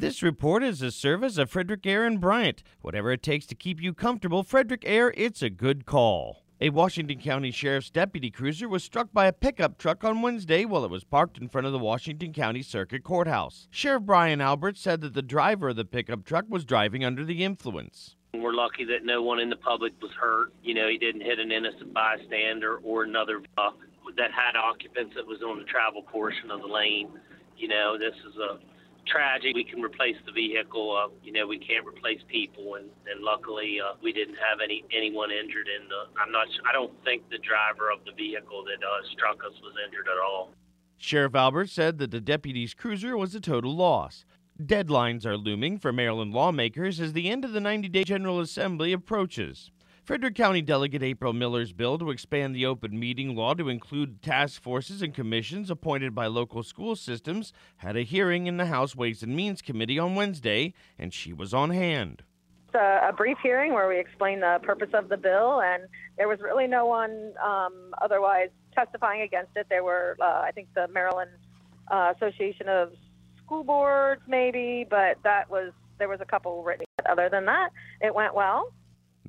This report is a service of Frederick Air and Bryant. Whatever it takes to keep you comfortable, Frederick Air, it's a good call. A Washington County Sheriff's deputy cruiser was struck by a pickup truck on Wednesday while it was parked in front of the Washington County Circuit Courthouse. Sheriff Brian Albert said that the driver of the pickup truck was driving under the influence. We're lucky that no one in the public was hurt. You know, he didn't hit an innocent bystander or another uh, that had occupants that was on the travel portion of the lane. You know, this is a tragic. We can replace the vehicle. Uh, you know, we can't replace people, and, and luckily uh, we didn't have any anyone injured. In the, I'm not. I don't think the driver of the vehicle that uh, struck us was injured at all. Sheriff Albert said that the deputy's cruiser was a total loss. Deadlines are looming for Maryland lawmakers as the end of the 90 day General Assembly approaches. Frederick County Delegate April Miller's bill to expand the open meeting law to include task forces and commissions appointed by local school systems had a hearing in the House Ways and Means Committee on Wednesday, and she was on hand. A, a brief hearing where we explained the purpose of the bill, and there was really no one um, otherwise testifying against it. There were, uh, I think, the Maryland uh, Association of School Boards, maybe, but that was there was a couple written. Other than that, it went well.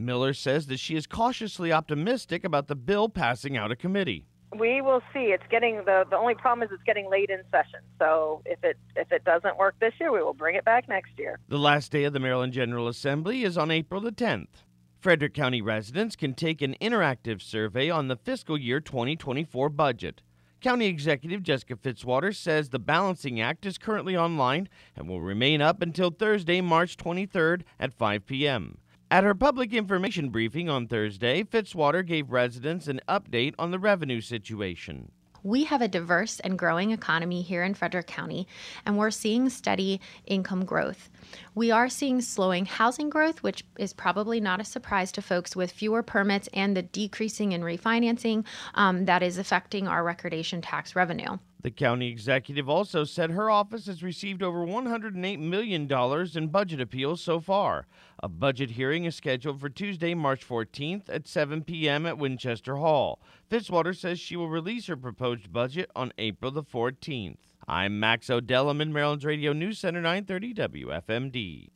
Miller says that she is cautiously optimistic about the bill passing out of committee. We will see. It's getting the the only problem is it's getting late in session. So if it if it doesn't work this year, we will bring it back next year. The last day of the Maryland General Assembly is on April the 10th. Frederick County residents can take an interactive survey on the fiscal year 2024 budget. County Executive Jessica Fitzwater says the Balancing Act is currently online and will remain up until Thursday, March 23rd at 5 p.m. At her public information briefing on Thursday, Fitzwater gave residents an update on the revenue situation. We have a diverse and growing economy here in Frederick County, and we're seeing steady income growth. We are seeing slowing housing growth, which is probably not a surprise to folks with fewer permits and the decreasing in refinancing um, that is affecting our recordation tax revenue. The county executive also said her office has received over $108 million in budget appeals so far. A budget hearing is scheduled for Tuesday, March 14th at 7 p.m. at Winchester Hall. Fitzwater says she will release her proposed budget on April the 14th. I'm Max O'Dellum in Maryland's Radio News Center 930 WFMD.